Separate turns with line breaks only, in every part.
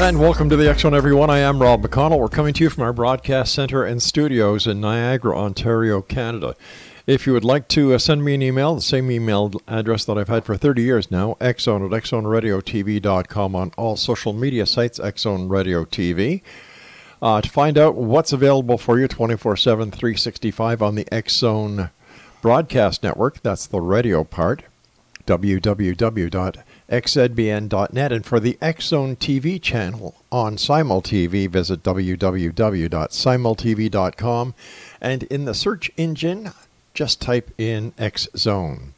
And welcome to the Zone, everyone. I am Rob McConnell. We're coming to you from our broadcast center and studios in Niagara, Ontario, Canada. If you would like to uh, send me an email, the same email address that I've had for 30 years now, xzone at xzoneradiotv.com on all social media sites, Xzone Radio TV. Uh, to find out what's available for you 24 7, 365 on the Zone broadcast network, that's the radio part, www xzbn.net. And for the Xzone TV channel on SimulTV, visit www.simultv.com. And in the search engine, just type in Xzone.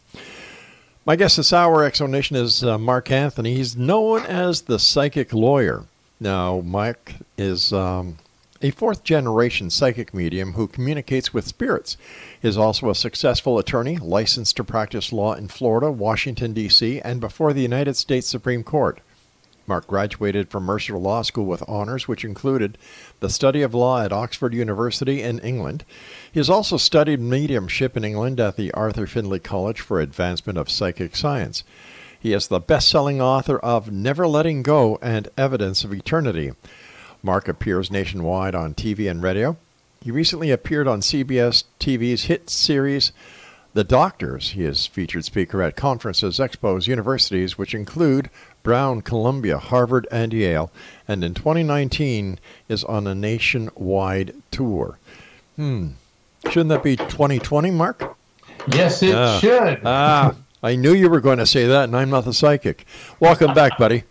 My guest this hour, Exonation, Nation, is uh, Mark Anthony. He's known as the psychic lawyer. Now, Mark is um, a fourth generation psychic medium who communicates with spirits. Is also a successful attorney, licensed to practice law in Florida, Washington, D.C., and before the United States Supreme Court. Mark graduated from Mercer Law School with honors, which included the study of law at Oxford University in England. He has also studied mediumship in England at the Arthur Findlay College for Advancement of Psychic Science. He is the best selling author of Never Letting Go and Evidence of Eternity. Mark appears nationwide on TV and radio. He recently appeared on CBS TV's hit series The Doctors. He is featured speaker at conferences, expos, universities, which include Brown, Columbia, Harvard, and Yale, and in 2019 is on a nationwide tour. Hmm. Shouldn't that be 2020, Mark?
Yes, it uh, should.
ah, I knew you were going to say that, and I'm not the psychic. Welcome back, buddy.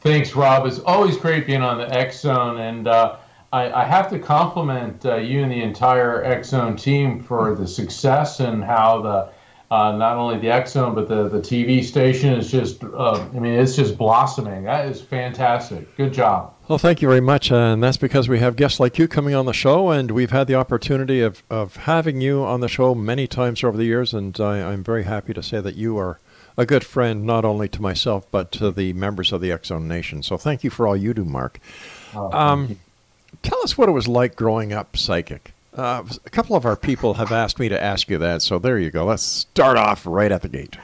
Thanks, Rob. It's always great being on the X Zone, and uh, I, I, have to compliment uh, you and the entire X Zone team for the success and how the uh, not only the X Zone but the the TV station is just. Uh, I mean, it's just blossoming. That is fantastic. Good job.
Well, thank you very much, and that's because we have guests like you coming on the show, and we've had the opportunity of, of having you on the show many times over the years, and I, I'm very happy to say that you are a good friend not only to myself but to the members of the Zone Nation. So thank you for all you do, Mark. Oh, um, tell us what it was like growing up psychic. Uh, a couple of our people have asked me to ask you that, so there you go. Let's start off right at the gate.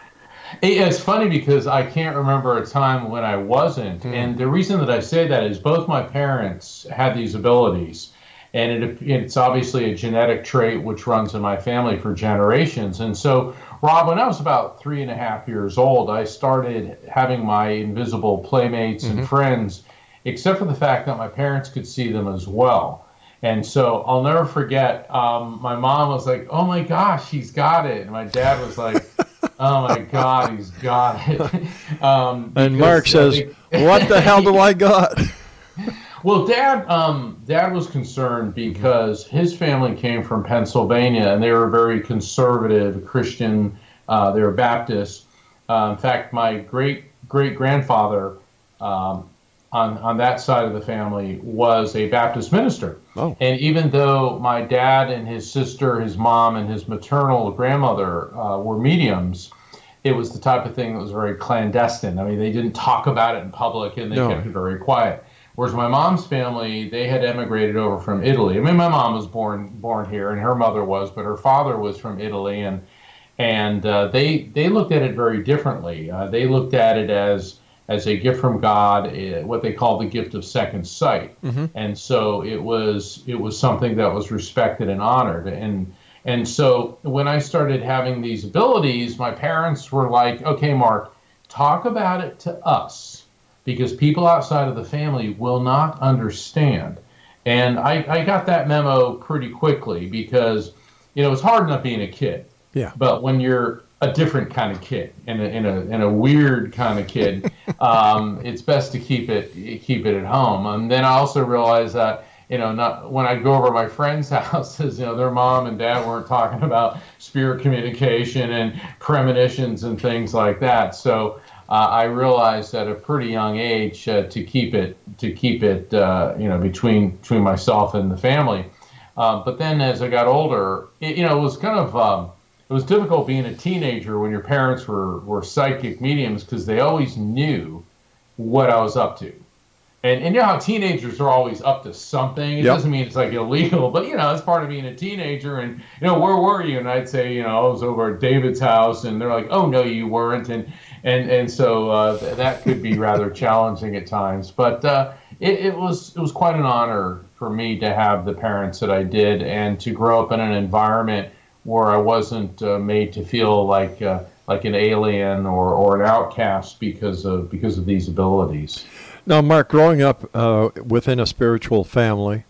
It's funny because I can't remember a time when I wasn't. Mm. And the reason that I say that is both my parents had these abilities. And it, it's obviously a genetic trait which runs in my family for generations. And so Rob, when I was about three and a half years old, I started having my invisible playmates mm-hmm. and friends, except for the fact that my parents could see them as well. And so I'll never forget, um, my mom was like, oh my gosh, he's got it. And my dad was like, oh my God, he's got it.
Um, and Mark says, what the hell do I got?
Well, Dad, um, Dad was concerned because his family came from Pennsylvania and they were very conservative Christian. Uh, they were Baptist. Uh, in fact, my great great grandfather um, on on that side of the family was a Baptist minister. Oh. And even though my dad and his sister, his mom, and his maternal grandmother uh, were mediums, it was the type of thing that was very clandestine. I mean, they didn't talk about it in public and they no. kept it very quiet. Whereas my mom's family, they had emigrated over from Italy. I mean, my mom was born born here, and her mother was, but her father was from Italy, and and uh, they they looked at it very differently. Uh, they looked at it as as a gift from God, uh, what they call the gift of second sight, mm-hmm. and so it was it was something that was respected and honored. And and so when I started having these abilities, my parents were like, "Okay, Mark, talk about it to us." Because people outside of the family will not understand. And I, I got that memo pretty quickly because, you know, it's hard enough being a kid.
Yeah.
But when you're a different kind of kid and a, in a, in a weird kind of kid, um, it's best to keep it keep it at home. And then I also realized that you know, not when I go over to my friends' houses, you know, their mom and dad weren't talking about spirit communication and premonitions and things like that. So uh, I realized at a pretty young age uh, to keep it to keep it uh, you know between between myself and the family. Uh, but then as I got older, it, you know, it was kind of um, it was difficult being a teenager when your parents were were psychic mediums because they always knew what I was up to. And, and you know how teenagers are always up to something. It yep. doesn't mean it's like illegal, but you know it's part of being a teenager. And you know where were you? And I'd say you know I was over at David's house, and they're like, oh no, you weren't. And and and so uh, th- that could be rather challenging at times. But uh, it, it was it was quite an honor for me to have the parents that I did, and to grow up in an environment where I wasn't uh, made to feel like uh, like an alien or, or an outcast because of because of these abilities.
Now, Mark, growing up uh, within a spiritual family,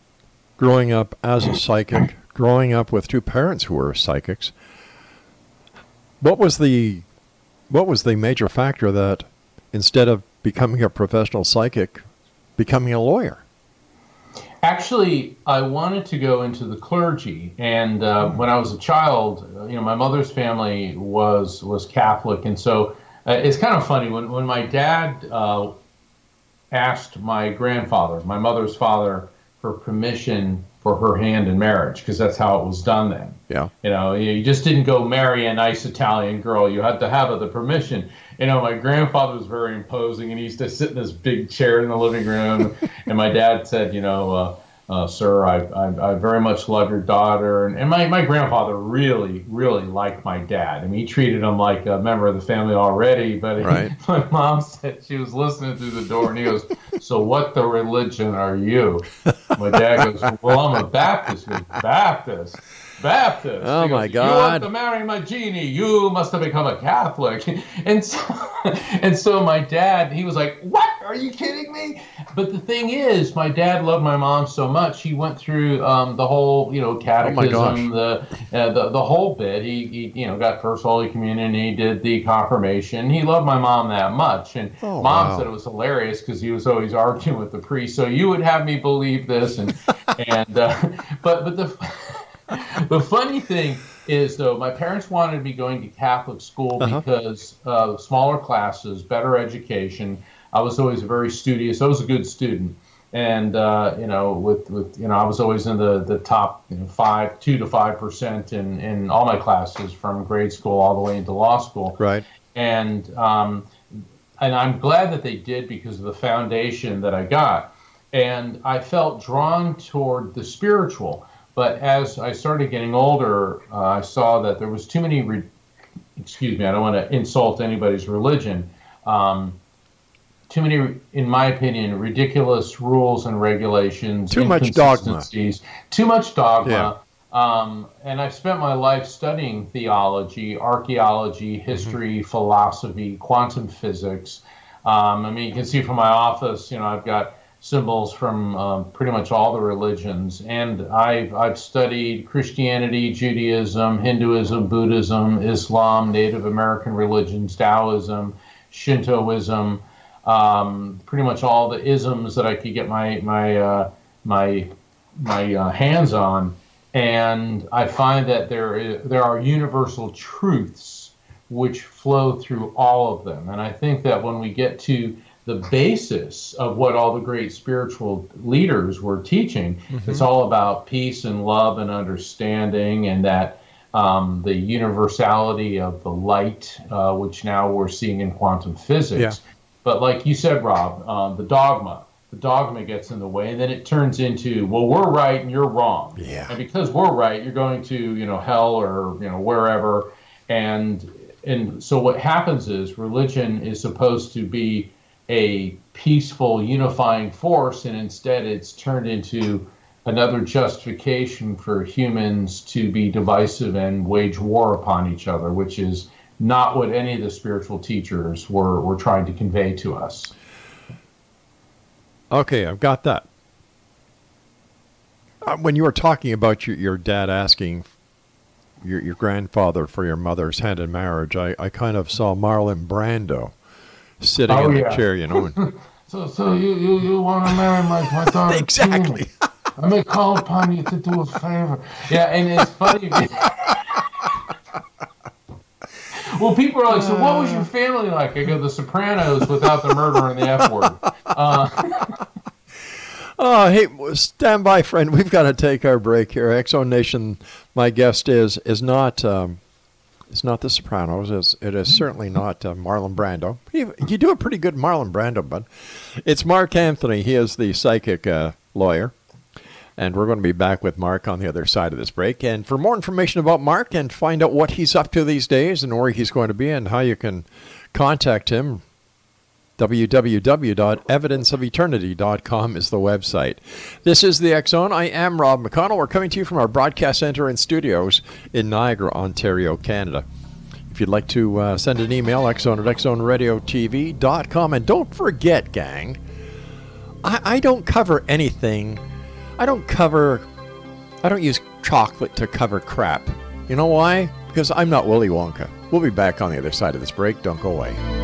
growing up as a psychic, growing up with two parents who were psychics, what was the what was the major factor that instead of becoming a professional psychic, becoming a lawyer?
Actually, I wanted to go into the clergy, and uh, when I was a child, uh, you know, my mother's family was was Catholic, and so uh, it's kind of funny when when my dad uh, asked my grandfather, my mother's father, for permission for her hand in marriage because that's how it was done then.
Yeah.
You know, you just didn't go marry a nice Italian girl. You had to have the permission. You know, my grandfather was very imposing, and he used to sit in this big chair in the living room. and my dad said, you know, uh, uh, sir, I, I, I, very much love your daughter. And, and my, my grandfather really, really liked my dad. I mean, he treated him like a member of the family already. But
right.
he, my mom said she was listening through the door and he goes, So, what the religion are you? My dad goes, Well, I'm a Baptist. Goes, Baptist. Baptist.
Oh my God!
You want to marry my genie? You must have become a Catholic. And so, and so my dad, he was like, "What? Are you kidding me?" But the thing is, my dad loved my mom so much. He went through um, the whole, you know, catechism,
oh
the, uh, the the whole bit. He, he, you know, got first Holy Communion. He did the confirmation. He loved my mom that much, and
oh,
mom
wow.
said it was hilarious because he was always arguing with the priest. So you would have me believe this, and and uh, but but the the funny thing is, though, my parents wanted me going to Catholic school uh-huh. because uh, smaller classes, better education. I was always very studious. I was a good student, and uh, you know, with with you know, I was always in the the top you know, five, two to five percent in in all my classes from grade school all the way into law school.
Right.
And um, and I'm glad that they did because of the foundation that I got, and I felt drawn toward the spiritual. But as I started getting older, uh, I saw that there was too many. Re- excuse me, I don't want to insult anybody's religion. Um, too many, in my opinion, ridiculous rules and regulations.
Too much dogma.
Too much dogma. Yeah. Um, and I've spent my life studying theology, archaeology, mm-hmm. history, mm-hmm. philosophy, quantum physics. Um, I mean, you can see from my office, you know, I've got symbols from um, pretty much all the religions. And I've, I've studied Christianity, Judaism, Hinduism, Buddhism, Islam, Native American religions, Taoism, Shintoism, um, pretty much all the isms that I could get my, my, uh, my, my uh, hands on. And I find that there, is, there are universal truths which flow through all of them. And I think that when we get to the basis of what all the great spiritual leaders were teaching. Mm-hmm. It's all about peace and love and understanding, and that um, the universality of the light, uh, which now we're seeing in quantum physics.
Yeah.
But like you said, Rob, um, the dogma. The dogma gets in the way, and then it turns into, well, we're right and you're wrong.
Yeah.
And because we're right, you're going to, you know, hell or you know wherever. And and so what happens is religion is supposed to be a peaceful, unifying force, and instead it's turned into another justification for humans to be divisive and wage war upon each other, which is not what any of the spiritual teachers were, were trying to convey to us.
Okay, I've got that. Uh, when you were talking about your, your dad asking your, your grandfather for your mother's hand in marriage, I, I kind of saw Marlon Brando sitting oh, in the chair, you know.
so, so you, you, you want to marry my, my daughter?
exactly.
I may call upon you to do a favor. Yeah, and it's funny. well, people are like, so what was your family like? I go, The Sopranos without the murder and the F word. Uh,
Oh, hey, stand by, friend. We've got to take our break here. X Zone Nation, my guest is is not um, it's not The Sopranos. It's, it is certainly not uh, Marlon Brando. You, you do a pretty good Marlon Brando, but it's Mark Anthony. He is the psychic uh, lawyer. And we're going to be back with Mark on the other side of this break. And for more information about Mark and find out what he's up to these days and where he's going to be and how you can contact him, www.evidenceofeternity.com is the website. This is the Zone. I am Rob McConnell. We're coming to you from our broadcast center and studios in Niagara, Ontario, Canada. If you'd like to uh, send an email, xzone at xzoneradiotv.com. And don't forget, gang, I, I don't cover anything. I don't cover, I don't use chocolate to cover crap. You know why? Because I'm not Willy Wonka. We'll be back on the other side of this break. Don't go away.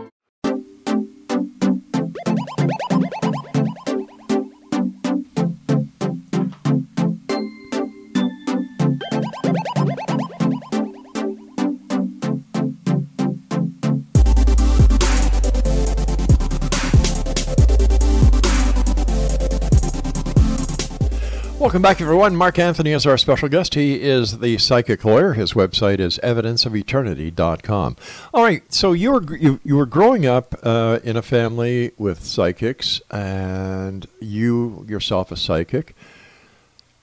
Welcome back, everyone. Mark Anthony is our special guest. He is the psychic lawyer. His website is evidenceofeternity.com. All right, so you were you, you were growing up uh, in a family with psychics, and you yourself a psychic.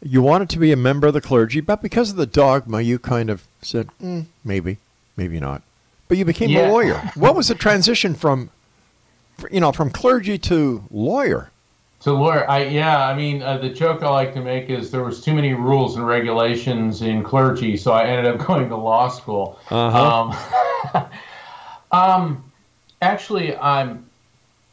You wanted to be a member of the clergy, but because of the dogma, you kind of said, mm, maybe, maybe not. But you became
Yeah.
a lawyer. What was the transition from, you know, from clergy to lawyer?
To lawyer, I yeah, I mean uh, the joke I like to make is there was too many rules and regulations in clergy, so I ended up going to law school.
Uh-huh.
Um, um, actually, I'm.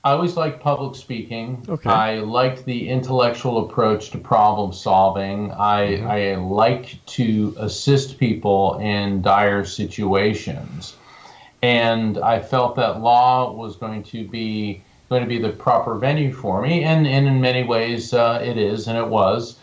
I always liked public speaking.
Okay.
I liked the intellectual approach to problem solving. I I like to assist people in dire situations, and I felt that law was going to be going to be the proper venue for me, and, and in many ways uh, it is, and it was.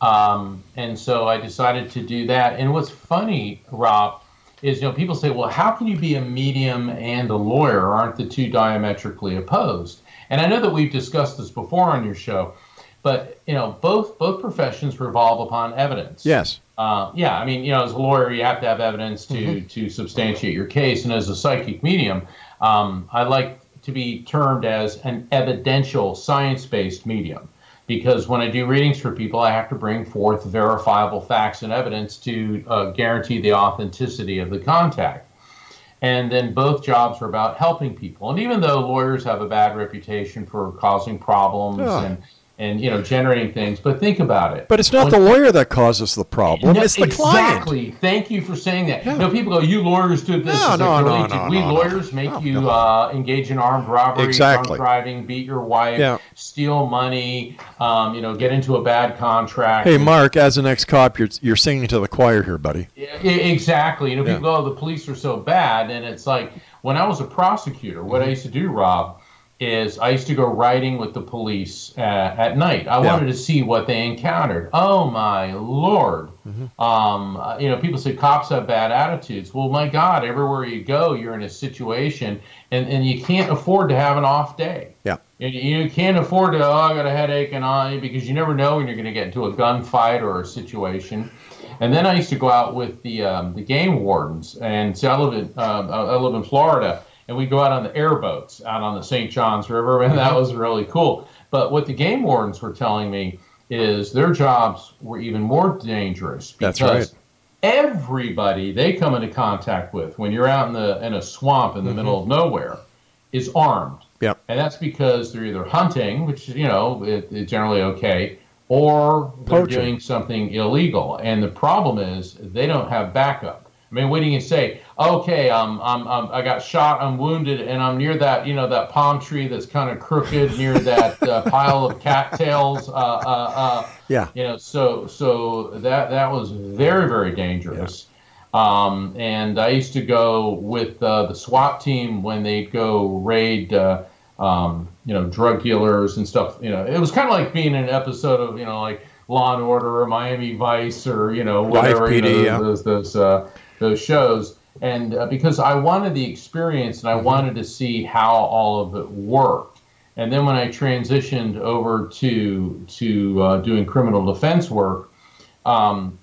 Um, and so I decided to do that. And what's funny, Rob, is you know people say, well, how can you be a medium and a lawyer? Aren't the two diametrically opposed? And I know that we've discussed this before on your show, but you know both both professions revolve upon evidence.
Yes.
Uh, yeah, I mean, you know, as a lawyer, you have to have evidence to to substantiate your case, and as a psychic medium, um, I like to be termed as an evidential, science-based medium, because when I do readings for people, I have to bring forth verifiable facts and evidence to uh, guarantee the authenticity of the contact. And then both jobs are about helping people. And even though lawyers have a bad reputation for causing problems and and you know generating things, but think about it.
But it's not
When-
the lawyer that causes the problem;
no,
it's the client.
exactly. Thank you for saying that. No, people go, "You lawyers do this."
No, no, no,
really?
no,
we
no,
lawyers make you uh, engage in armed robbery,
Exactly.
drunk driving, beat your wife,
Yeah.
steal money, um, you know, get into a bad contract?
Hey, Mark, as an ex-cop, you're you're singing to the choir here, buddy.
Yeah, exactly. You know,
Yeah.
people go, "Oh, the police are so bad," and it's like when I was a prosecutor, what
Mm-hmm.
I used to do, Rob, is I used to go riding with the police uh, at night. I
Yeah.
wanted to see what they encountered. Oh my lord!
Mm-hmm.
Um, uh, you know, people say cops have bad attitudes. Well, my God, everywhere you go, you're in a situation, and and you can't afford to have an off day.
Yeah.
You, you can't afford to, oh, I got a headache and I, because you never know when you're going to get into a gunfight or a situation. And then I used to go out with the um, the game wardens, and see, I live in I I live in Florida, and we go out on the airboats out on the St. Johns River, and that was really cool. But what the game wardens were telling me is their jobs were even more dangerous
That's
because
right.
everybody they come into contact with when you're out in the in a swamp in the mm-hmm. middle of nowhere is armed.
Yep.
And that's because they're either hunting, which you know it, it's generally okay, or they're Poaching. doing something illegal. And the problem is they don't have backup. I mean, what do you say? Okay, um, I'm, I'm, I got shot, I'm wounded, and I'm near that, you know, that palm tree that's kind of crooked near that uh, pile of cattails. Uh, uh, uh,
yeah.
You know, so so that that was very very dangerous. Yeah. Um, and I used to go with uh, the SWAT team when they'd go raid. Uh, um, you know, drug dealers and stuff. You know, it was kind of like being in an episode of, you know, like Law and Order or Miami Vice or you know whatever Live
PD,
you know,
yeah.
those those uh, shows. And uh, because I wanted the experience and I mm-hmm. wanted to see how all of it worked. And then when I transitioned over to to uh, doing criminal defense work, um,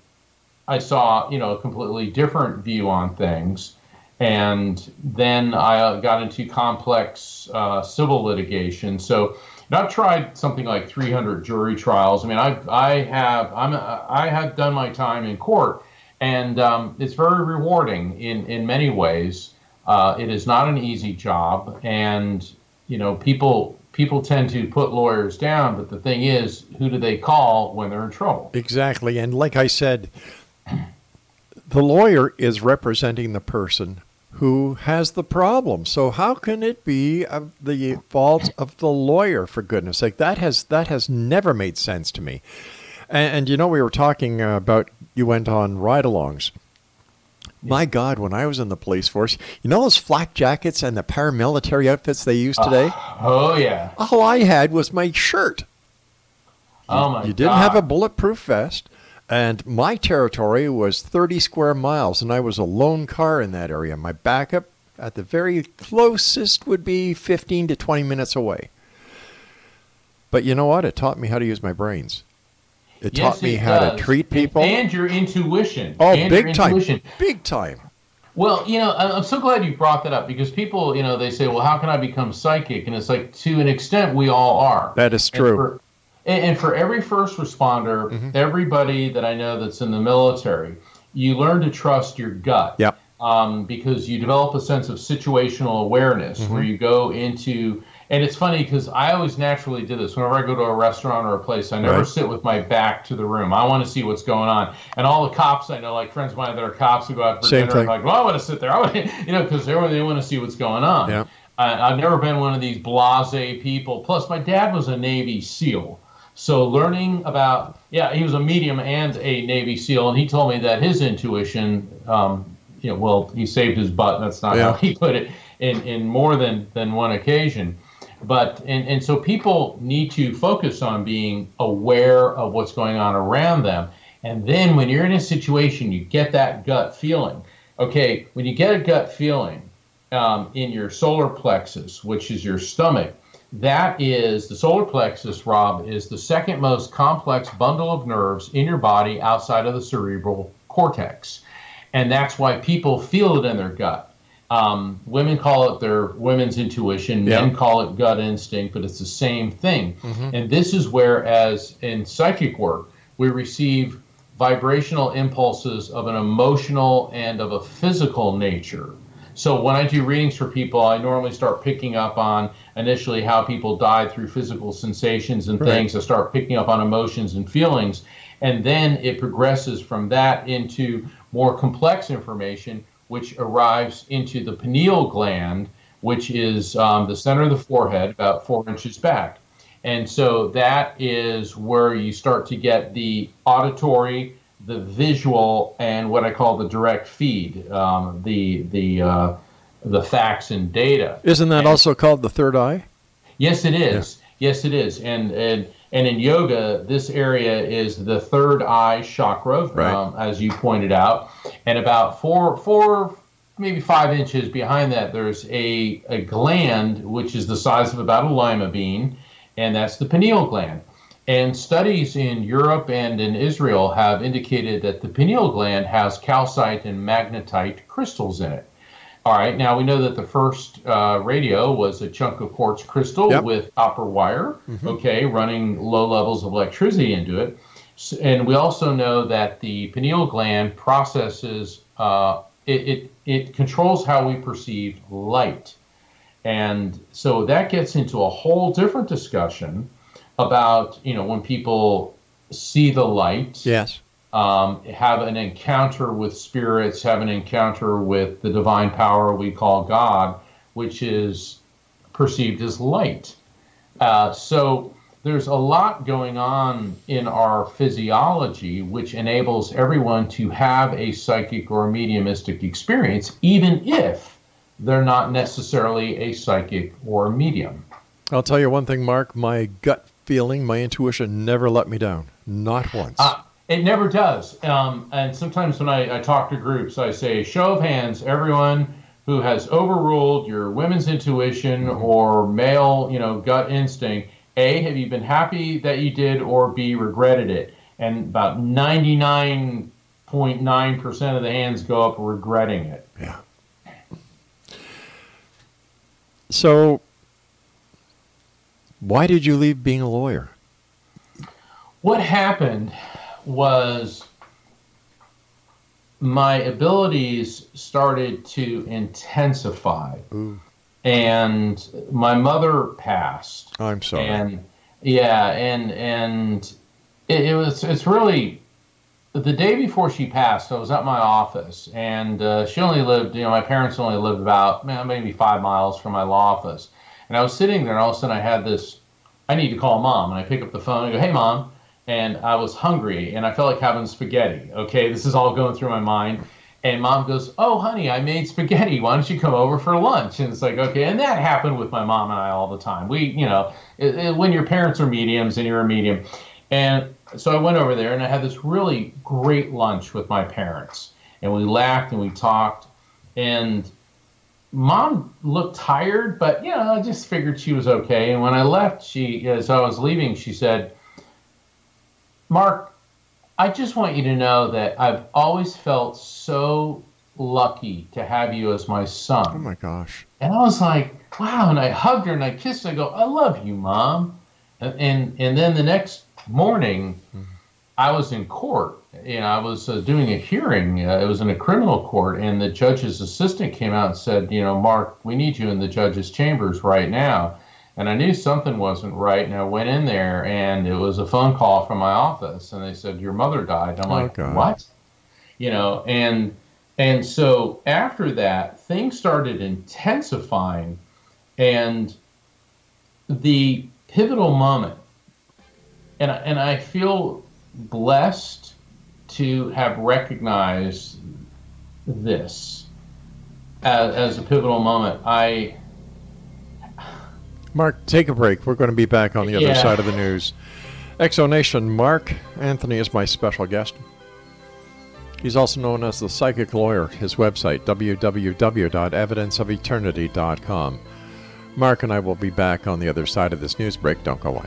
I saw you know a completely different view on things. And then I uh, got into complex uh, civil litigation. So I've tried something like 300 jury trials. I mean, I I have I'm I have done my time in court, and um, it's very rewarding in in many ways. Uh, it is not an easy job, and you know people people tend to put lawyers down. But the thing is, who do they call when they're in trouble?
Exactly, and like I said, the lawyer is representing the person who has the problem. So how can it be of the fault of the lawyer? For goodness' sake, that has that has never made sense to me. And, and you know, we were talking about you went on ride-alongs. My God, when I was in the police force, you know those flak jackets and the paramilitary outfits they use today?
Uh, oh yeah.
All I had was my shirt.
Oh my!
You didn't
God.
have a bulletproof vest. And my territory was 30 square miles, and I was a lone car in that area. My backup at the very closest would be 15 to 20 minutes away. But you know what? It taught me how to use my brains. It yes, taught me it how does. to treat people.
And your intuition.
Oh,
and
big time. Big time.
Well, you know, I'm so glad you brought that up because people, you know, they say, well, how can I become psychic? And it's like, to an extent, we all are.
That is true.
For, and, and for every first responder, mm-hmm. everybody that I know that's in the military, you learn to trust your gut.
Yep.
Um, because you develop a sense of situational awareness mm-hmm. where you go into and it's funny because I always naturally do this. Whenever I go to a restaurant or a place, I never right. sit with my back to the room. I want to see what's going on. And all the cops I know, like friends of mine that are cops who go out for Same dinner, like, well, I want to sit there. I want to, you know, because they, want to see what's going on.
Yeah.
I, I've never been one of these blase people. Plus, my dad was a Navy SEAL. So learning about yeah, he was a medium and a Navy SEAL, and he told me that his intuition, um, you know, well, he saved his butt. That's not yeah. how he put it in in more than than one occasion. But and and so people need to focus on being aware of what's going on around them, and then when you're in a situation, you get that gut feeling. Okay, when you get a gut feeling um, in your solar plexus, which is your stomach that is the solar plexus, Rob, is the second most complex bundle of nerves in your body outside of the cerebral cortex. And that's why people feel it in their gut. Um, women call it their women's intuition, men call it gut instinct, but it's the same thing. Mm-hmm. And this is where, as in psychic work, we receive vibrational impulses of an emotional and of a physical nature. So when I do readings for people, I normally start picking up on initially how people died through physical sensations and things. Right. I start picking up on emotions and feelings, and then it progresses from that into more complex information, which arrives into the pineal gland, which is um, the center of the forehead, about four inches back. And so that is where you start to get the auditory the visual and what I call the direct feed, um, the the uh, the facts and data.
Isn't that
and,
also called the third eye?
Yes, it is. Yeah. Yes, it is. And and and in yoga, this area is the third eye chakra, right. um, as you pointed out, and about four four maybe five inches behind that, there's a a gland which is the size of about a lima bean, and that's the pineal gland. And studies in Europe and in Israel have indicated that the pineal gland has calcite and magnetite crystals in it. All right, now we know that the first uh, radio was a chunk of quartz crystal yep. with copper wire, mm-hmm. okay, running low levels of electricity into it. and we also know that the pineal gland processes uh, it, it, it controls how we perceive light. And so that gets into a whole different discussion about, you know, when people see the light.
Yes.
Um, have an encounter with spirits, have an encounter with the divine power we call God, which is perceived as light. Uh, so there's a lot going on in our physiology which enables everyone to have a psychic or mediumistic experience, even if they're not necessarily a psychic or a medium.
I'll tell you one thing, Mark. My gut feeling, my intuition never let me down. Not once. Uh,
it never does. Um, and sometimes when I, I talk to groups, I say, show of hands, everyone who has overruled your women's intuition mm-hmm. or male, you know, gut instinct a, have you been happy that you did, or B, regretted it? And about 99.9% of the hands go up regretting it.
Yeah. So, why did you leave being a lawyer?
What happened was my abilities started to intensify. Ooh and my mother passed.
I'm sorry.
And yeah, and and it, it, was it's really the day before she passed. I was at my office, and uh, she only lived. You know, my parents only lived about maybe five miles from my law office, and I was sitting there, and all of a sudden I had this. I need to call mom, and I pick up the phone and go, "Hey, mom." And I was hungry, and I felt like having spaghetti. Okay, this is all going through my mind and mom goes, Oh, honey, I made spaghetti. Why don't you come over for lunch? And it's like, okay. And that happened with my mom and I all the time. We, you know, it, it, when your parents are mediums and you're a medium. And so I went over there and I had this really great lunch with my parents. And we laughed and we talked. And mom looked tired, but, you know, I just figured she was okay. And when I left, she, as I was leaving, she said, Mark, I just want you to know that I've always felt so lucky to have you as my son.
Oh my gosh.
And I was like, wow. And I hugged her and I kissed her. I go, I love you, mom. And and, and then the next morning, mm-hmm. I was in court. You know, I was uh, doing a hearing. Uh, it was in a criminal court, and the judge's assistant came out and said, you know, Mark, we need you in the judge's chambers right now and I knew something wasn't right. And I went in there, and it was a phone call from my office, and they said your mother died. I'm oh, like, God. what? You know, and and so after that, things started intensifying, and the pivotal moment, and and I feel blessed to have recognized this as, as a pivotal moment. I
Mark, take a break. We're going to be back on the other yeah. side of the news. X Zone Nation, Mark Anthony is my special guest. He's also known as the Psychic Lawyer. His website, www.evidenceofeternity.com. Mark and I will be back on the other side of this news break. Don't go away.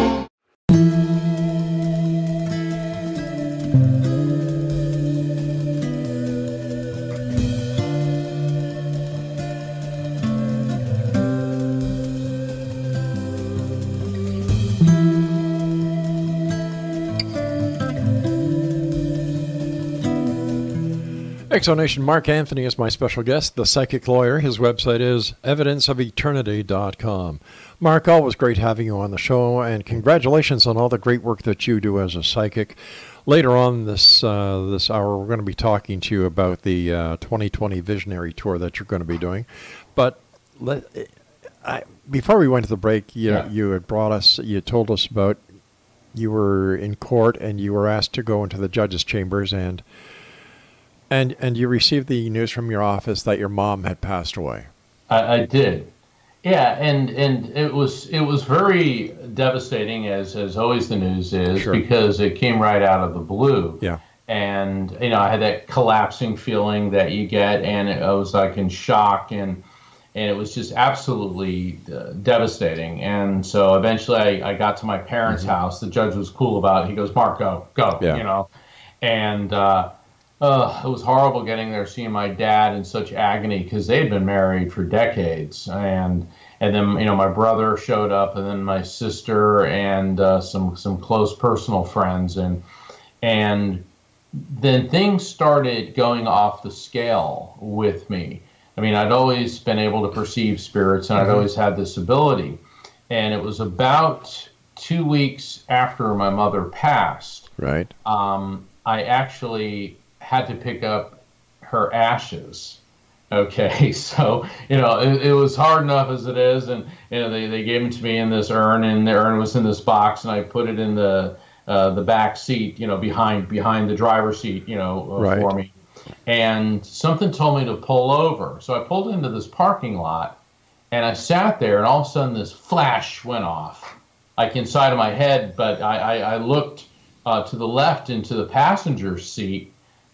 X Zone Nation Mark Anthony is my special guest, the psychic lawyer. His website is evidenceofeternity.com. Mark, always great having you on the show, and congratulations on all the great work that you do as a psychic. Later on this uh, this hour, we're going to be talking to you about the uh, 2020 Visionary Tour that you're going to be doing. But let, I, before we went to the break, you, yeah. you had brought us, you told us about you were in court and you were asked to go into the judge's chambers and And and you received the news from your office that your mom had passed away.
I, I did. Yeah, and and it was it was very devastating as as always the news is
Sure.
because it came right out of the blue.
Yeah.
and you know I had that collapsing feeling that you get, and I was like in shock, and and it was just absolutely uh, devastating. And so eventually, I, I got to my parents' house. The judge was cool about it. He goes, "Mark, go, go,"
Yeah.
you know, and. Uh, uh, it was horrible getting there, seeing my dad in such agony because they had been married for decades, and and then you know my brother showed up, and then my sister and uh, some some close personal friends, and and then things started going off the scale with me. I mean, I'd always been able to perceive spirits, and I'd always had this ability, and it was about two weeks after my mother passed
Right.
um, I actually had to pick up her ashes. Okay, so you know it, it was hard enough as it is, and you know they, they gave them to me in this urn, and the urn was in this box, and I put it in the uh, the back seat, you know, behind behind the driver's seat, you know, uh,
Right.
for me. And something told me to pull over, so I pulled into this parking lot, and I sat there, and all of a sudden this flash went off, like inside of my head. But I, I, I looked uh, to the left into the passenger seat,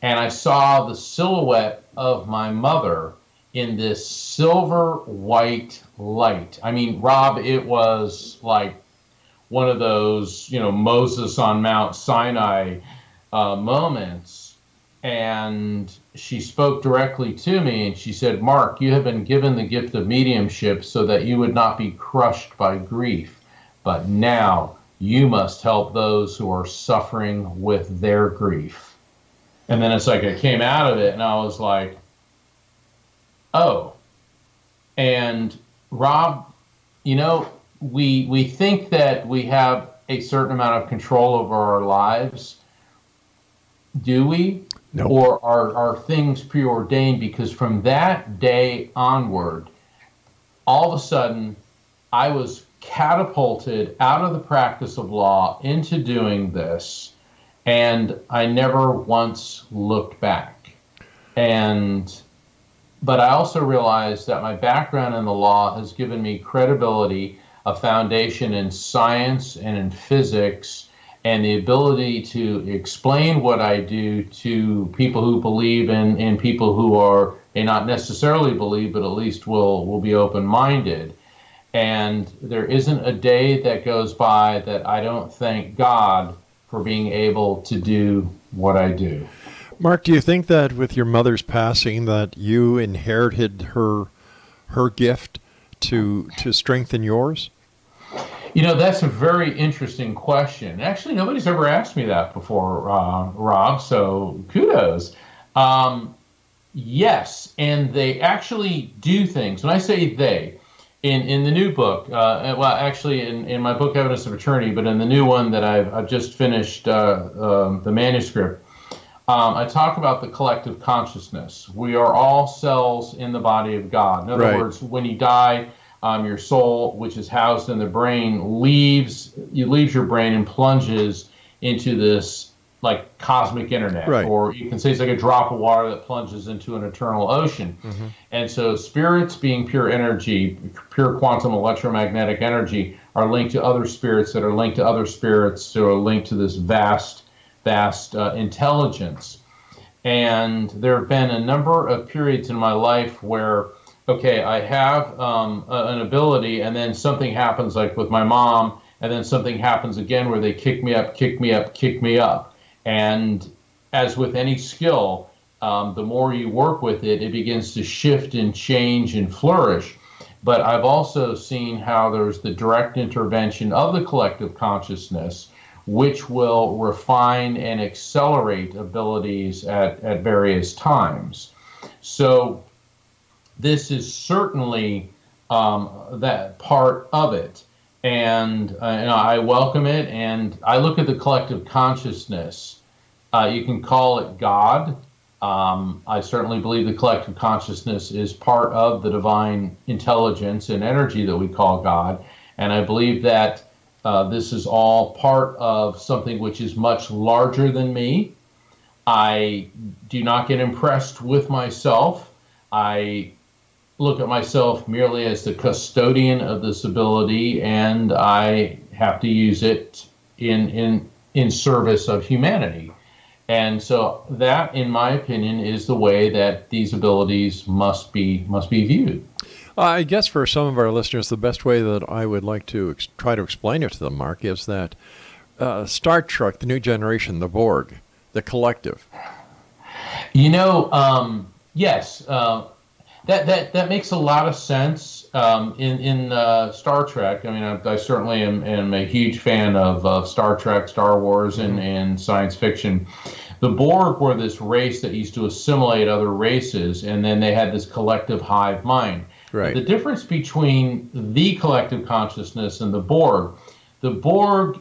and I saw the silhouette of my mother in this silver white light. I mean, Rob, it was like one of those, you know, Moses on Mount Sinai uh, moments. And she spoke directly to me and she said, Mark, you have been given the gift of mediumship so that you would not be crushed by grief. But now you must help those who are suffering with their grief. And then it's like I came out of it and I was like, oh. And Rob, you know, we we think that we have a certain amount of control over our lives. Do we?
Nope.
Or are, are things preordained? Because from that day onward, all of a sudden, I was catapulted out of the practice of law into doing this, and I never once looked back. And but I also realized that my background in the law has given me credibility, a foundation in science and in physics, and the ability to explain what I do to people who believe and, and people who are may not necessarily believe, but at least will will be open minded. And there isn't a day that goes by that I don't thank God for being able to do what I do.
Mark, do you think that with your mother's passing that you inherited her her gift to to strengthen yours?
You know, that's a very interesting question. Actually, nobody's ever asked me that before, uh, Rob. So kudos. Um, yes, and they actually do things. When I say they, in in the new book, uh, well, actually, in, in my book Evidence of Eternity, but in the new one that I've I've just finished uh, um, the manuscript. Um, I talk about the collective consciousness. We are all cells in the body of God. In other
Right.
words, when you die, um, your soul, which is housed in the brain, leaves you leaves your brain and plunges into this like cosmic internet,
Right.
or you can say it's like a drop of water that plunges into an eternal ocean. And so, spirits, being pure energy, pure quantum electromagnetic energy, are linked to other spirits that are linked to other spirits, that are linked to this vast, vast uh, intelligence. And there have been a number of periods in my life where, okay, I have um, a- an ability, and then something happens, like with my mom, and then something happens again where they kick me up, kick me up, kick me up. And as with any skill, um, the more you work with it, it begins to shift and change and flourish. But I've also seen how there's the direct intervention of the collective consciousness, which will refine and accelerate abilities at, at various times. So, this is certainly um, that part of it. And uh, know, I welcome it, and I look at the collective consciousness. Uh, you can call it God. Um, I certainly believe the collective consciousness is part of the divine intelligence and energy that we call God. And I believe that uh, this is all part of something which is much larger than me. I do not get impressed with myself. I look at myself merely as the custodian of this ability, and I have to use it in in in service of humanity. And so that, in my opinion, is the way that these abilities must be must be viewed.
I guess for some of our listeners, the best way that I would like to ex- try to explain it to them, Mark, is that uh, Star Trek, the new generation, the Borg, the collective.
You know, um, yes, uh, that that that makes a lot of sense. Um, in in uh, Star Trek, I mean, I, I certainly am, am, a huge fan of, of Star Trek, Star Wars, and, mm-hmm. and science fiction. The Borg were this race that used to assimilate other races, and then they had this collective hive mind.
Right.
The difference between the collective consciousness and the Borg, the Borg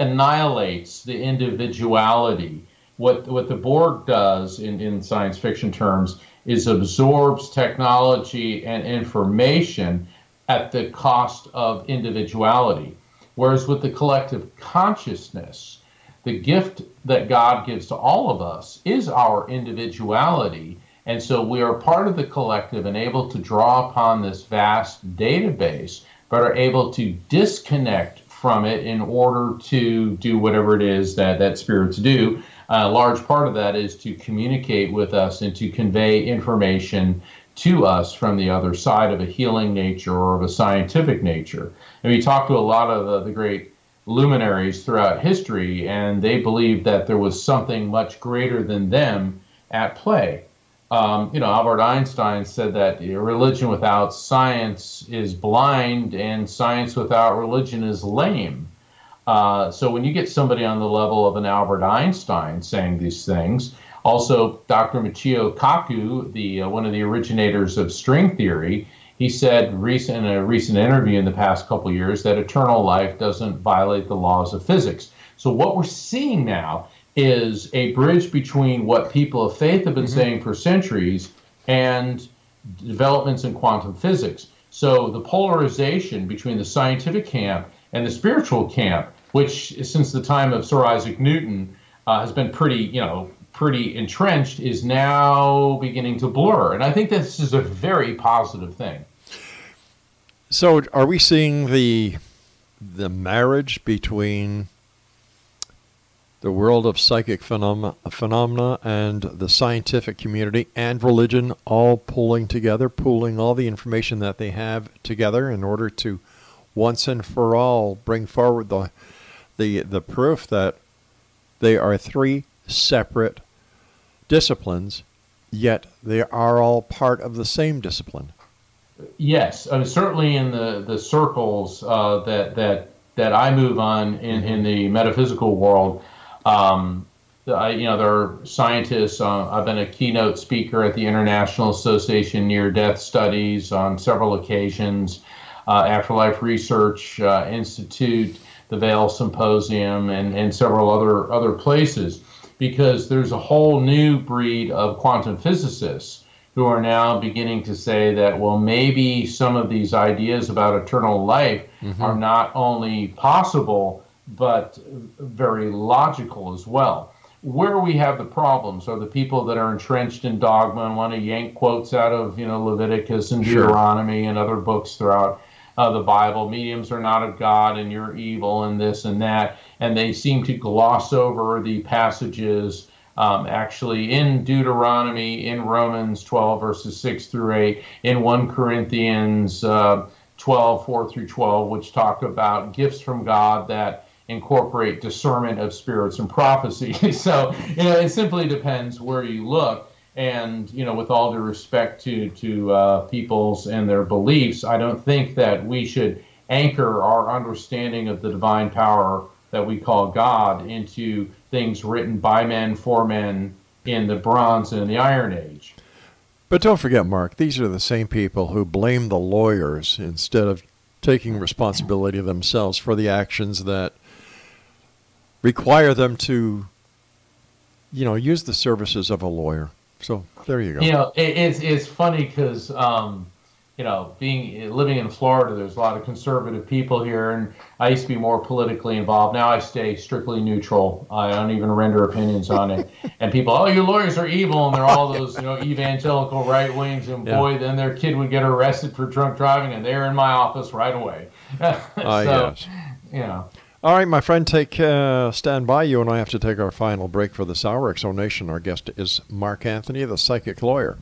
annihilates the individuality. What what the Borg does in, in science fiction terms is absorbs technology and information at the cost of individuality. Whereas with the collective consciousness, the gift that God gives to all of us is our individuality. And so we are part of the collective and able to draw upon this vast database, but are able to disconnect from it in order to do whatever it is that, that spirits do a large part of that is to communicate with us and to convey information to us from the other side of a healing nature or of a scientific nature. And we talked to a lot of the, the great luminaries throughout history, and they believed that there was something much greater than them at play. Um, you know, Albert Einstein said that religion without science is blind, and science without religion is lame. Uh, so when you get somebody on the level of an Albert Einstein saying these things, also Dr. Michio Kaku, the uh, one of the originators of string theory, he said recent, in a recent interview in the past couple years that eternal life doesn't violate the laws of physics. So what we're seeing now is a bridge between what people of faith have been mm-hmm. saying for centuries and developments in quantum physics. So the polarization between the scientific camp and the spiritual camp which since the time of Sir Isaac Newton uh, has been pretty, you know, pretty entrenched, is now beginning to blur. And I think this is a very positive thing.
So, are we seeing the the marriage between the world of psychic phenomena, phenomena and the scientific community and religion all pulling together, pooling all the information that they have together in order to once and for all bring forward the the the proof that they are three separate disciplines, yet they are all part of the same discipline.
Yes, mean, certainly in the the circles uh, that that that I move on in in the metaphysical world. Um, I, you know, there are scientists. Uh, I've been a keynote speaker at the International Association Near Death Studies on several occasions. Uh, Afterlife Research uh, Institute the Vail Symposium, and, and several other, other places, because there's a whole new breed of quantum physicists who are now beginning to say that, well, maybe some of these ideas about eternal life mm-hmm. are not only possible, but very logical as well. Where we have the problems are the people that are entrenched in dogma and want to yank quotes out of, you know, Leviticus and Deuteronomy sure. and other books throughout the Bible. Mediums are not of God, and you're evil, and this and that. And they seem to gloss over the passages um, actually in Deuteronomy, in Romans 12, verses 6 through 8, in 1 Corinthians uh, 12, 4 through 12, which talk about gifts from God that incorporate discernment of spirits and prophecy. so, you know, it simply depends where you look. And you know, with all due respect to to uh, peoples and their beliefs, I don't think that we should anchor our understanding of the divine power that we call God into things written by men for men in the Bronze and the Iron Age.
But don't forget, Mark, these are the same people who blame the lawyers instead of taking responsibility themselves for the actions that require them to, you know, use the services of a lawyer. So there you go.
You know, it, it's it's funny because um, you know, being living in Florida, there's a lot of conservative people here, and I used to be more politically involved. Now I stay strictly neutral. I don't even render opinions on it. And people, oh, your lawyers are evil, and they're all those, you know, evangelical right wings, and boy, yeah. then their kid would get arrested for drunk driving, and they're in my office right away.
so, uh, yes.
you know.
All right, my friend, take uh, stand by. You and I have to take our final break for this hour. X Zone Nation. Our guest is Mark Anthony, the psychic lawyer.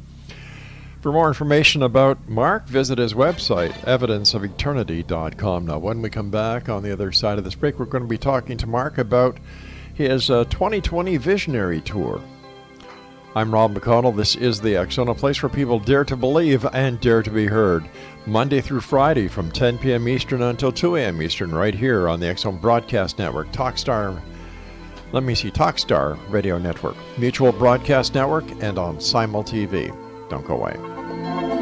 For more information about Mark, visit his website, evidenceofeternity.com. Now, when we come back on the other side of this break, we're going to be talking to Mark about his uh, 2020 Visionary Tour. I'm Rob McConnell. This is The Zone, a place where people dare to believe and dare to be heard. Monday through Friday from 10 p.m. Eastern until 2 a.m. Eastern, right here on the Zone Broadcast Network, Talkstar, let me see, Talkstar Radio Network, Mutual Broadcast Network, and on SimulTV. Don't go away.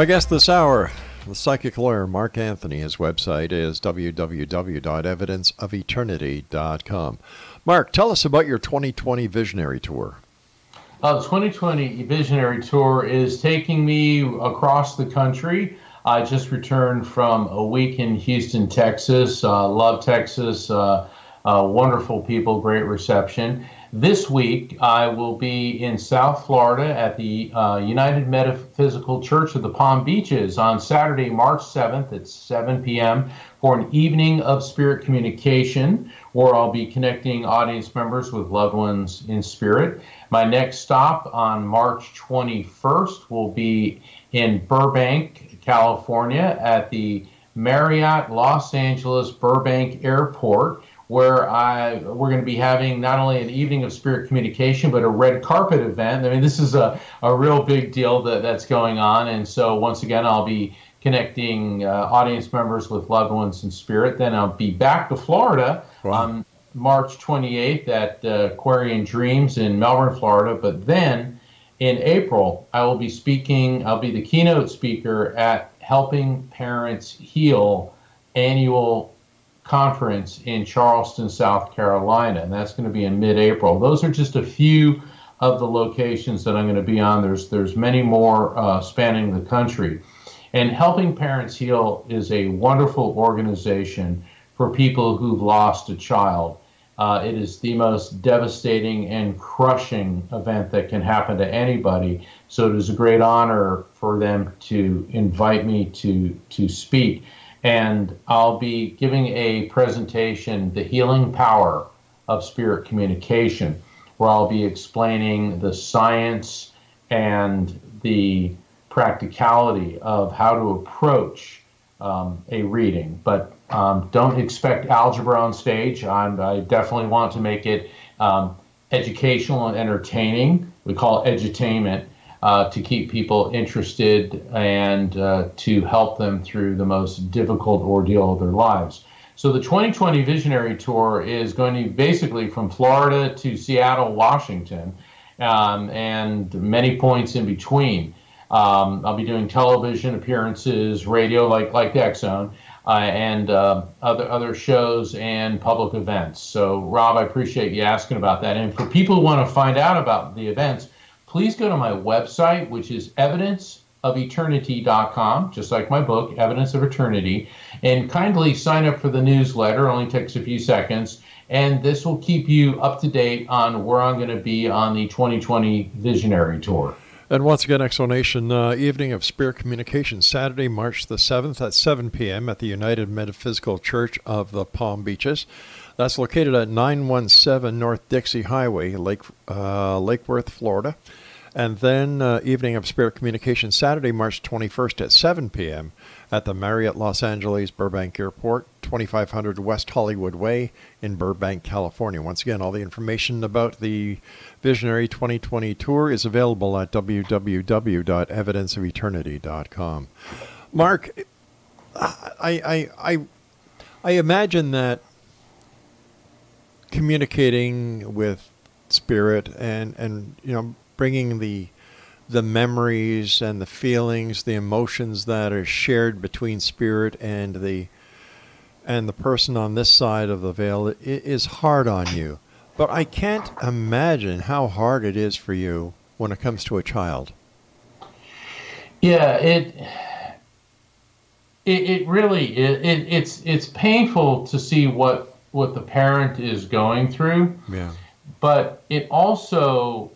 My guest this hour, the psychic lawyer Mark Anthony. His website is www.evidenceofeternity.com. Mark, tell us about your 2020 Visionary Tour.
Uh, the 2020 Visionary Tour is taking me across the country. I just returned from a week in Houston, Texas. Uh, love Texas. Uh, uh wonderful people, great reception. This week, I will be in South Florida at the uh, United Metaphysical Church of the Palm Beaches on Saturday, March 7th at 7 p.m. for an evening of spirit communication, where I'll be connecting audience members with loved ones in spirit. My next stop on March 21st will be in Burbank, California at the Marriott Los Angeles Burbank Airport where I we're going to be having not only an evening of spirit communication, but a red carpet event. I mean, this is a, a real big deal that, that's going on. And so, once again, I'll be connecting uh, audience members with loved ones in spirit. Then I'll be back to Florida wow. on March 28th at uh, Aquarian Dreams in Melbourne, Florida. But then in April, I will be speaking, I'll be the keynote speaker at Helping Parents Heal annual conference in Charleston, South Carolina, and that's going to be in mid-April. Those are just a few of the locations that I'm going to be on. There's there's many more uh, spanning the country, and Helping Parents Heal is a wonderful organization for people who've lost a child. Uh, it is the most devastating and crushing event that can happen to anybody. So it is a great honor for them to invite me to to speak and I'll be giving a presentation, The Healing Power of Spirit Communication, where I'll be explaining the science and the practicality of how to approach um, a reading. But um, don't expect algebra on stage. I'm, i definitely want to make it um, educational and entertaining. We call it edutainment uh, to keep people interested and uh, to help them through the most difficult ordeal of their lives. So the 2020 Visionary Tour is going to basically from Florida to Seattle, Washington, um, and many points in between. Um, I'll be doing television appearances, radio like like the X Zone, uh, and uh, other other shows and public events. So, Rob, I appreciate you asking about that. And for people who want to find out about the events, please go to my website, which is evidenceofeternity.com, just like my book, Evidence of Eternity, and kindly sign up for the newsletter. It only takes a few seconds. And this will keep you up to date on where I'm going to be on the 2020 Visionary Tour.
And once again, X Zone Nation, uh, evening of spirit communication, Saturday, March the 7th at 7 p.m. at the United Metaphysical Church of the Palm Beaches. That's located at 917 North Dixie Highway, Lake, uh, Lake Worth, Florida. And then uh, evening of spirit communication, Saturday, March 21st at 7 p.m. at the Marriott Los Angeles Burbank Airport, 2500 West Hollywood Way in Burbank, California. Once again, all the information about the Visionary 2020 tour is available at www.evidenceofeternity.com. Mark, I, I, I, I imagine that communicating with spirit and, and you know bringing the the memories and the feelings, the emotions that are shared between spirit and the and the person on this side of the veil is hard on you. But I can't imagine how hard it is for you when it comes to a child.
Yeah, it it, it really it, it, it's it's painful to see what what the parent is going through.
Yeah.
But it also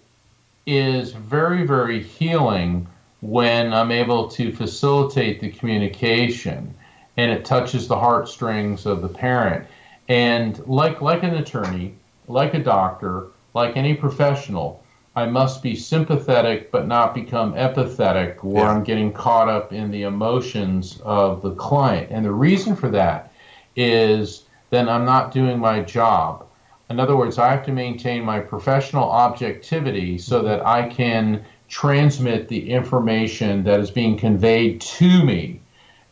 is very very healing when I'm able to facilitate the communication and it touches the heartstrings of the parent. And like like an attorney, like a doctor, like any professional, I must be sympathetic but not become empathetic where yeah. I'm getting caught up in the emotions of the client. And the reason for that is then I'm not doing my job. In other words, I have to maintain my professional objectivity so that I can transmit the information that is being conveyed to me,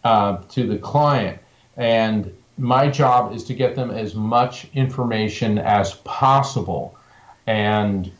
uh, to the client. And my job is to get them as much information as possible. And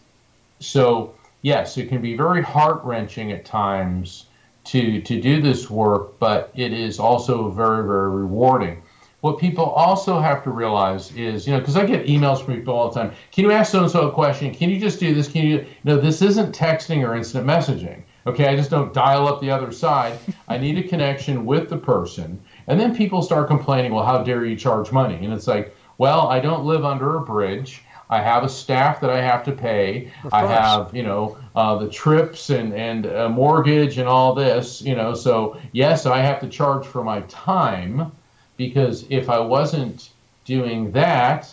so, yes, it can be very heart wrenching at times to, to do this work, but it is also very, very rewarding. What people also have to realize is, you know, because I get emails from people all the time. Can you ask so and so a question? Can you just do this? Can you? No, this isn't texting or instant messaging. Okay, I just don't dial up the other side. I need a connection with the person. And then people start complaining, well, how dare you charge money? And it's like, well, I don't live under a bridge. I have a staff that I have to pay. I have, you know, uh, the trips and and a mortgage and all this, you know. So yes, I have to charge for my time because if I wasn't doing that,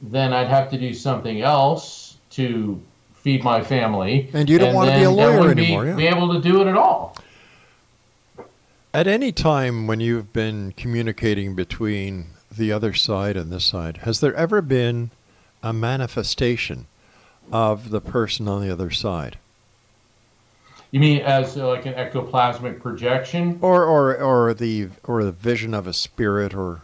then I'd have to do something else to feed my family.
And you don't
and
want to be a lawyer anymore.
Be,
yeah.
be able to do it at all.
At any time when you've been communicating between the other side and this side, has there ever been a manifestation of the person on the other side?
You mean as uh, like an ectoplasmic projection,
or or or the or the vision of a spirit, or?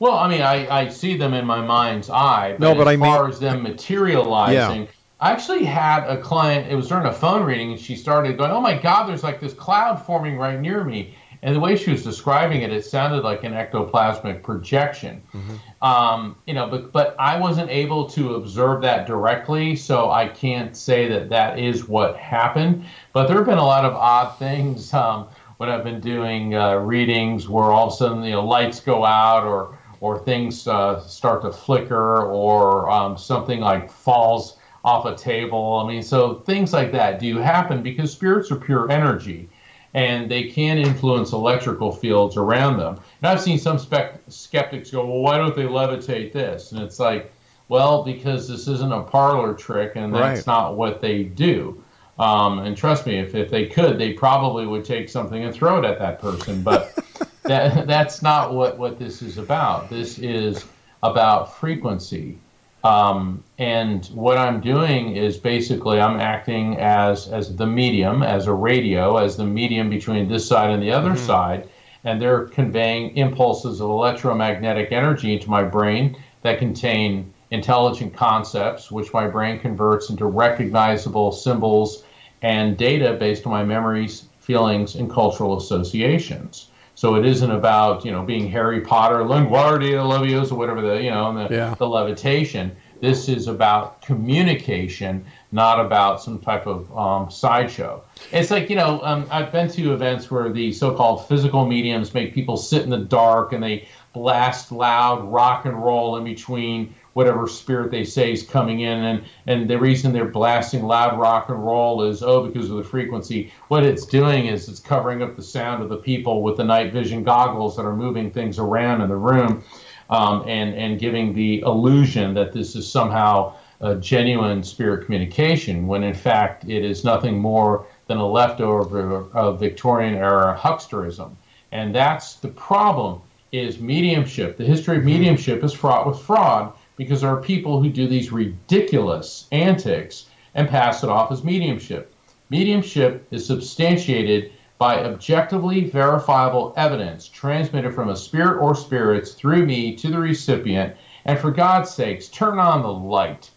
Well, I mean, I, I see them in my mind's eye. But
no, but
as
I mean,
far as them materializing, yeah. I actually had a client, it was during a phone reading, and she started going, Oh my God, there's like this cloud forming right near me. And the way she was describing it, it sounded like an ectoplasmic projection. Mm-hmm. Um, you know, but, but I wasn't able to observe that directly, so I can't say that that is what happened. But there have been a lot of odd things um, when I've been doing uh, readings where all of a sudden, you know, lights go out or or things uh, start to flicker or um, something like falls off a table. I mean, so things like that do happen because spirits are pure energy and they can influence electrical fields around them. And I've seen some spec- skeptics go, well, why don't they levitate this? And it's like, well, because this isn't a parlor trick and that's right. not what they do. Um, and trust me, if, if they could, they probably would take something and throw it at that person. But that, that's not what, what this is about. This is about frequency. Um, and what I'm doing is basically I'm acting as as the medium, as a radio, as the medium between this side and the other mm-hmm. side, and they're conveying impulses of electromagnetic energy into my brain that contain intelligent concepts, which my brain converts into recognizable symbols and data based on my memories, feelings, and cultural associations. So it isn't about you know being Harry Potter, Wingardium Leviosa, whatever the you know the, yeah. the levitation. This is about communication, not about some type of um, sideshow. It's like you know um, I've been to events where the so-called physical mediums make people sit in the dark and they blast loud rock and roll in between whatever spirit they say is coming in. And, and the reason they're blasting loud rock and roll is, oh, because of the frequency. What it's doing is it's covering up the sound of the people with the night vision goggles that are moving things around in the room um, and, and giving the illusion that this is somehow a genuine spirit communication, when in fact it is nothing more than a leftover of Victorian era hucksterism. And that's the problem is mediumship. The history of mediumship is fraught with fraud because there are people who do these ridiculous antics and pass it off as mediumship. Mediumship is substantiated by objectively verifiable evidence transmitted from a spirit or spirits through me to the recipient. And for God's sakes, turn on the light.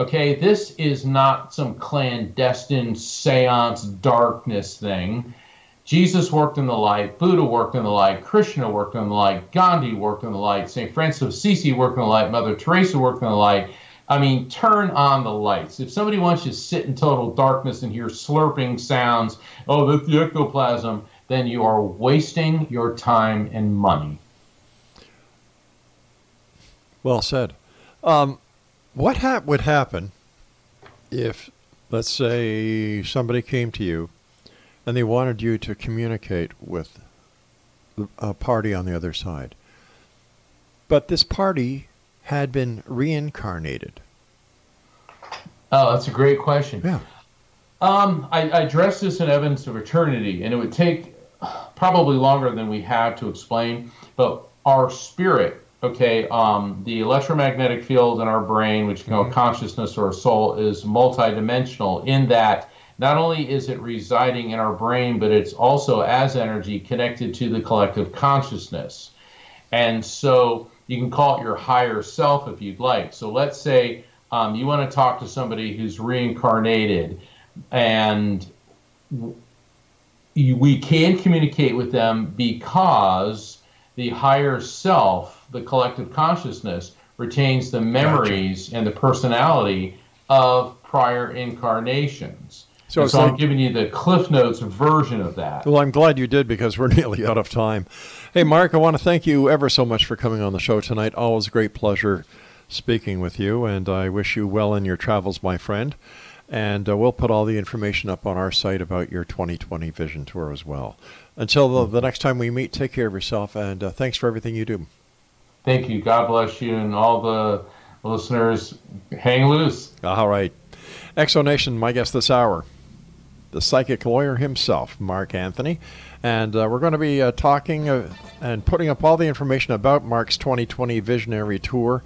Okay, this is not some clandestine seance darkness thing. Jesus worked in the light, Buddha worked in the light, Krishna worked in the light, Gandhi worked in the light, St. Francis of Assisi worked in the light, Mother Teresa worked in the light. I mean, turn on the lights. If somebody wants you to sit in total darkness and hear slurping sounds, oh, that's the ectoplasm, then you are wasting your time and money.
Well said. Um, what ha- would happen if, let's say, somebody came to you and they wanted you to communicate with a party on the other side. But this party had been reincarnated.
Oh, that's a great question.
Yeah.
Um, I, I addressed this in Evidence of Eternity, and it would take probably longer than we have to explain. But our spirit, okay, um, the electromagnetic field in our brain, which you know mm-hmm. consciousness or soul, is multidimensional in that not only is it residing in our brain, but it's also as energy connected to the collective consciousness. And so you can call it your higher self if you'd like. So let's say um, you want to talk to somebody who's reincarnated and we can communicate with them because the higher self, the collective consciousness, retains the memories gotcha. and the personality of prior incarnations. So, so I'm giving you the Cliff Notes version of that.
Well, I'm glad you did because we're nearly out of time. Hey, Mark, I want to thank you ever so much for coming on the show tonight. Always a great pleasure speaking with you, and I wish you well in your travels, my friend. And uh, we'll put all the information up on our site about your 2020 Vision Tour as well. Until the, the next time we meet, take care of yourself, and uh, thanks for everything you do.
Thank you. God bless you, and all the listeners. Hang loose.
All right. X Zone Nation, my guest this hour the psychic lawyer himself, Mark Anthony. And uh, we're going to be uh, talking uh, and putting up all the information about Mark's 2020 Visionary Tour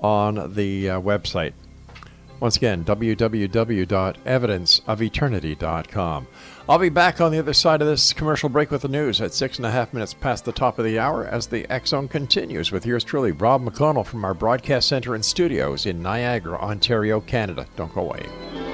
on the uh, website. Once again, www.evidenceofeternity.com. I'll be back on the other side of this commercial break with the news at six and a half minutes past the top of the hour as the Zone continues with yours truly, Rob McConnell from our broadcast center and studios in Niagara, Ontario, Canada. Don't go away.